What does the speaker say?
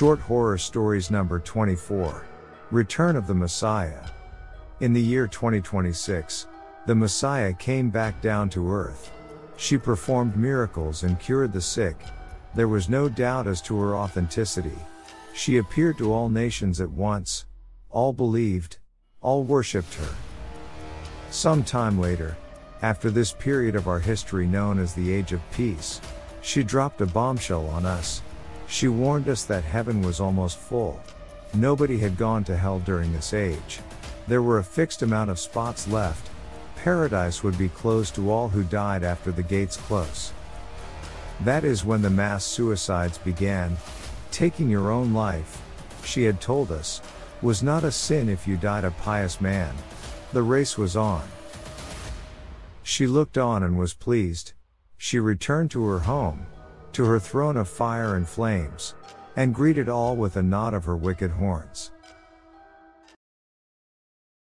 Short Horror Stories number 24. Return of the Messiah. In the year 2026, the Messiah came back down to earth. She performed miracles and cured the sick. There was no doubt as to her authenticity. She appeared to all nations at once. All believed. All worshipped her. Some time later, after this period of our history known as the Age of Peace, she dropped a bombshell on us. She warned us that heaven was almost full. Nobody had gone to hell during this age. There were a fixed amount of spots left. Paradise would be closed to all who died after the gates close. That is when the mass suicides began. Taking your own life, she had told us, was not a sin if you died a pious man. The race was on. She looked on and was pleased. She returned to her home, to her throne of fire and flames, and greeted all with a nod of her wicked horns.